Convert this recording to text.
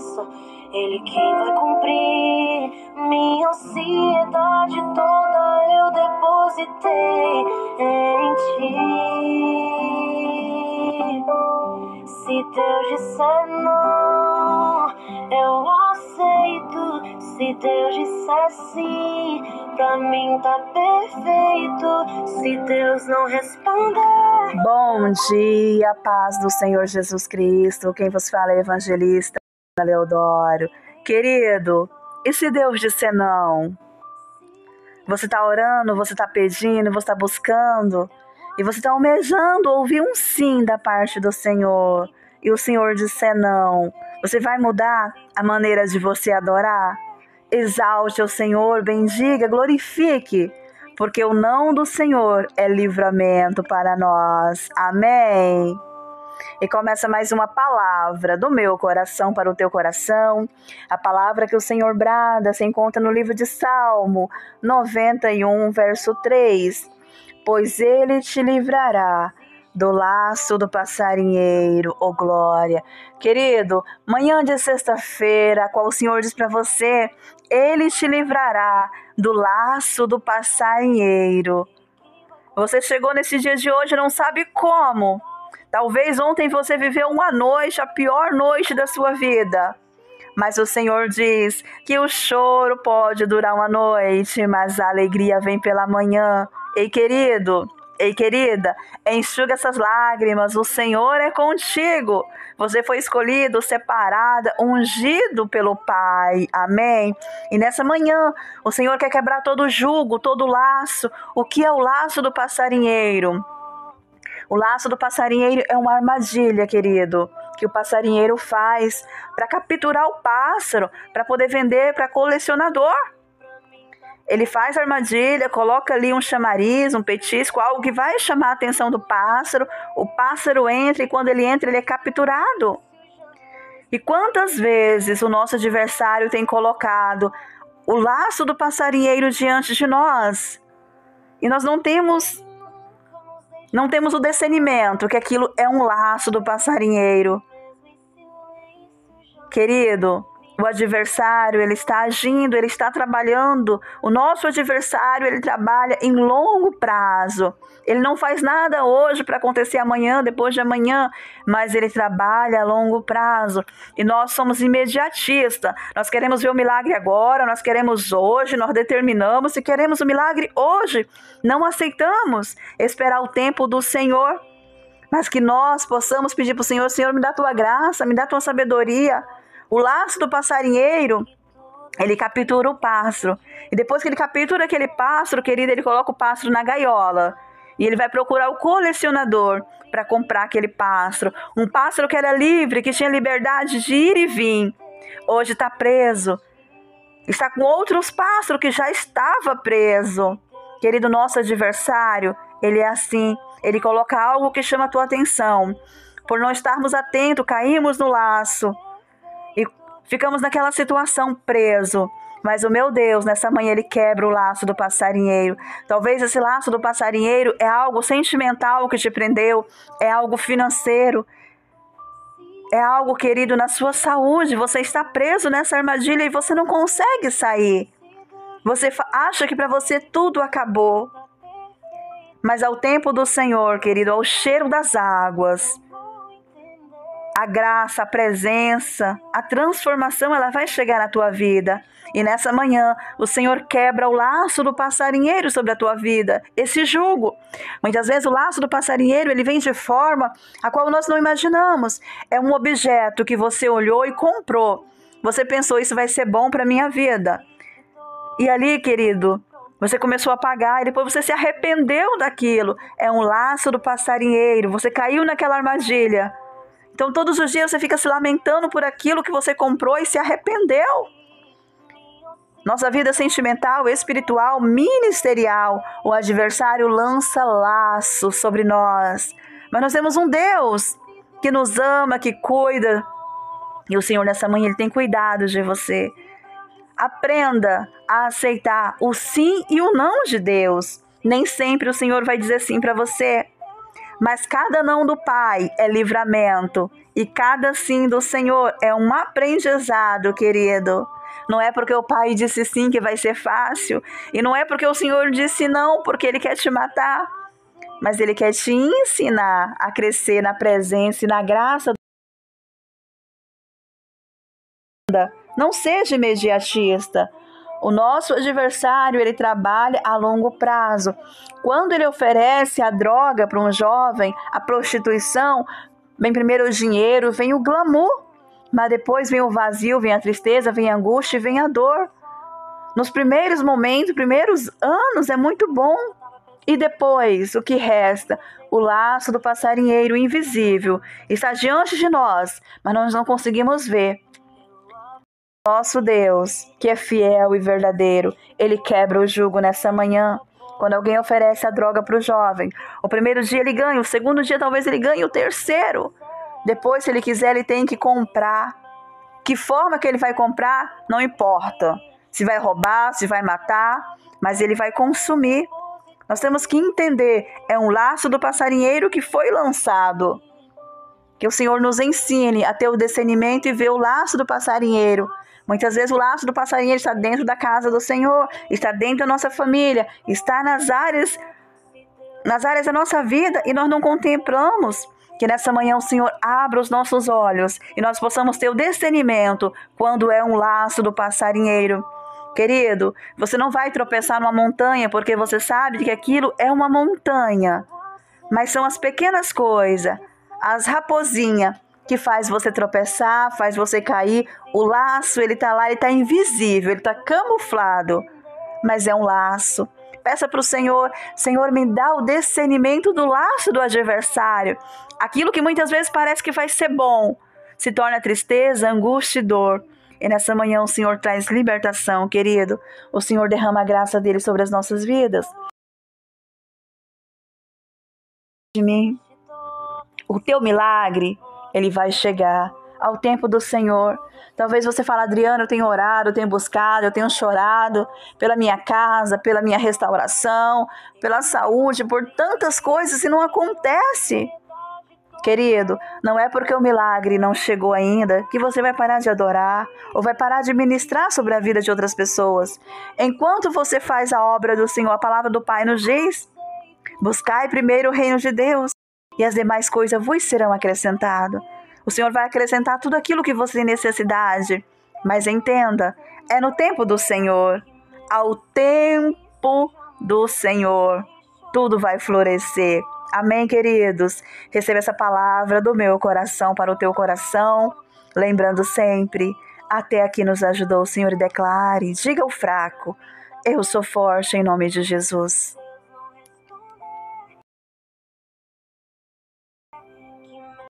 promessa. Ele quem vai cumprir. Minha ansiedade toda eu depositei em ti. Se Deus disser não, eu aceito. Se Deus disser sim, pra mim tá perfeito. Se Deus não responder. Bom dia, paz do Senhor Jesus Cristo. Quem vos fala é evangelista Leodoro. Querido, e se Deus disser não? Você está orando, você está pedindo, você está buscando, e você está almejando ouvir um sim da parte do Senhor, e o Senhor disser não. Você vai mudar a maneira de você adorar? Exalte o Senhor, bendiga, glorifique, porque o não do Senhor é livramento para nós. Amém. E começa mais uma palavra do meu coração para o teu coração. A palavra que o Senhor brada se encontra no livro de Salmo 91, verso 3. Pois ele te livrará do laço do passarinheiro, ô oh glória. Querido, manhã de sexta-feira, qual o Senhor diz para você, ele te livrará do laço do passarinheiro. Você chegou nesse dia de hoje, não sabe como, Talvez ontem você viveu uma noite, a pior noite da sua vida. Mas o Senhor diz que o choro pode durar uma noite, mas a alegria vem pela manhã. Ei, querido, ei, querida, enxuga essas lágrimas, o Senhor é contigo. Você foi escolhido, separada, ungido pelo Pai. Amém? E nessa manhã, o Senhor quer quebrar todo o jugo, todo o laço. O que é o laço do passarinheiro? O laço do passarinheiro é uma armadilha, querido, que o passarinheiro faz para capturar o pássaro, para poder vender para colecionador. Ele faz armadilha, coloca ali um chamariz, um petisco, algo que vai chamar a atenção do pássaro. O pássaro entra e quando ele entra, ele é capturado. E quantas vezes o nosso adversário tem colocado o laço do passarinheiro diante de nós? E nós não temos não temos o discernimento que aquilo é um laço do passarinheiro. Querido, o adversário, ele está agindo, ele está trabalhando. O nosso adversário, ele trabalha em longo prazo. Ele não faz nada hoje para acontecer amanhã, depois de amanhã, mas ele trabalha a longo prazo. E nós somos imediatistas. Nós queremos ver o milagre agora, nós queremos hoje, nós determinamos se queremos o milagre hoje. Não aceitamos esperar o tempo do Senhor. Mas que nós possamos pedir para o Senhor, Senhor, me dá tua graça, me dá tua sabedoria o laço do passarinheiro, ele captura o pássaro. E depois que ele captura aquele pássaro, querido, ele coloca o pássaro na gaiola. E ele vai procurar o colecionador para comprar aquele pássaro. Um pássaro que era livre, que tinha liberdade de ir e vir. Hoje está preso. Está com outros pássaros que já estava preso. Querido, nosso adversário, ele é assim. Ele coloca algo que chama a tua atenção. Por não estarmos atentos, caímos no laço. Ficamos naquela situação preso. Mas o meu Deus, nessa manhã, ele quebra o laço do passarinheiro. Talvez esse laço do passarinheiro é algo sentimental que te prendeu, é algo financeiro, é algo, querido, na sua saúde. Você está preso nessa armadilha e você não consegue sair. Você acha que para você tudo acabou. Mas ao tempo do Senhor, querido, ao cheiro das águas, a graça, a presença, a transformação, ela vai chegar na tua vida. E nessa manhã, o Senhor quebra o laço do passarinheiro sobre a tua vida, esse jugo. Muitas vezes o laço do passarinheiro, ele vem de forma a qual nós não imaginamos. É um objeto que você olhou e comprou. Você pensou, isso vai ser bom para minha vida. E ali, querido, você começou a pagar e depois você se arrependeu daquilo. É um laço do passarinheiro. Você caiu naquela armadilha. Então, todos os dias você fica se lamentando por aquilo que você comprou e se arrependeu. Nossa vida sentimental, espiritual, ministerial, o adversário lança laços sobre nós. Mas nós temos um Deus que nos ama, que cuida. E o Senhor, nessa manhã, Ele tem cuidado de você. Aprenda a aceitar o sim e o não de Deus. Nem sempre o Senhor vai dizer sim para você. Mas cada não do Pai é livramento, e cada sim do Senhor é um aprendizado, querido. Não é porque o pai disse sim que vai ser fácil, e não é porque o Senhor disse não porque ele quer te matar, mas ele quer te ensinar a crescer na presença e na graça. Não seja imediatista. O nosso adversário, ele trabalha a longo prazo. Quando ele oferece a droga para um jovem, a prostituição, vem primeiro o dinheiro, vem o glamour, mas depois vem o vazio, vem a tristeza, vem a angústia vem a dor. Nos primeiros momentos, primeiros anos é muito bom. E depois, o que resta? O laço do passarinheiro invisível está diante de nós, mas nós não conseguimos ver. Nosso Deus, que é fiel e verdadeiro, ele quebra o jugo nessa manhã. Quando alguém oferece a droga para o jovem, o primeiro dia ele ganha, o segundo dia talvez ele ganhe, o terceiro. Depois, se ele quiser, ele tem que comprar. Que forma que ele vai comprar, não importa. Se vai roubar, se vai matar, mas ele vai consumir. Nós temos que entender, é um laço do passarinheiro que foi lançado. Que o Senhor nos ensine a ter o discernimento e ver o laço do passarinheiro Muitas vezes o laço do passarinho está dentro da casa do Senhor, está dentro da nossa família, está nas áreas nas áreas da nossa vida e nós não contemplamos. Que nessa manhã o Senhor abra os nossos olhos e nós possamos ter o discernimento quando é um laço do passarinheiro. Querido, você não vai tropeçar numa montanha porque você sabe que aquilo é uma montanha. Mas são as pequenas coisas, as raposinhas que faz você tropeçar, faz você cair. O laço, ele tá lá, ele tá invisível, ele tá camuflado, mas é um laço. Peça para o Senhor, Senhor, me dá o discernimento do laço do adversário. Aquilo que muitas vezes parece que vai ser bom, se torna tristeza, angústia e dor. E nessa manhã o Senhor traz libertação, querido. O Senhor derrama a graça dele sobre as nossas vidas. De mim, o teu milagre ele vai chegar ao tempo do Senhor. Talvez você fale, Adriana, eu tenho orado, eu tenho buscado, eu tenho chorado pela minha casa, pela minha restauração, pela saúde, por tantas coisas e não acontece. Querido, não é porque o milagre não chegou ainda que você vai parar de adorar ou vai parar de ministrar sobre a vida de outras pessoas. Enquanto você faz a obra do Senhor, a palavra do Pai nos diz: buscai primeiro o reino de Deus e as demais coisas vos serão acrescentadas. O Senhor vai acrescentar tudo aquilo que você tem necessidade. Mas entenda, é no tempo do Senhor. Ao tempo do Senhor, tudo vai florescer. Amém, queridos? Receba essa palavra do meu coração para o teu coração. Lembrando sempre, até aqui nos ajudou o Senhor. Declare, diga ao fraco: Eu sou forte em nome de Jesus.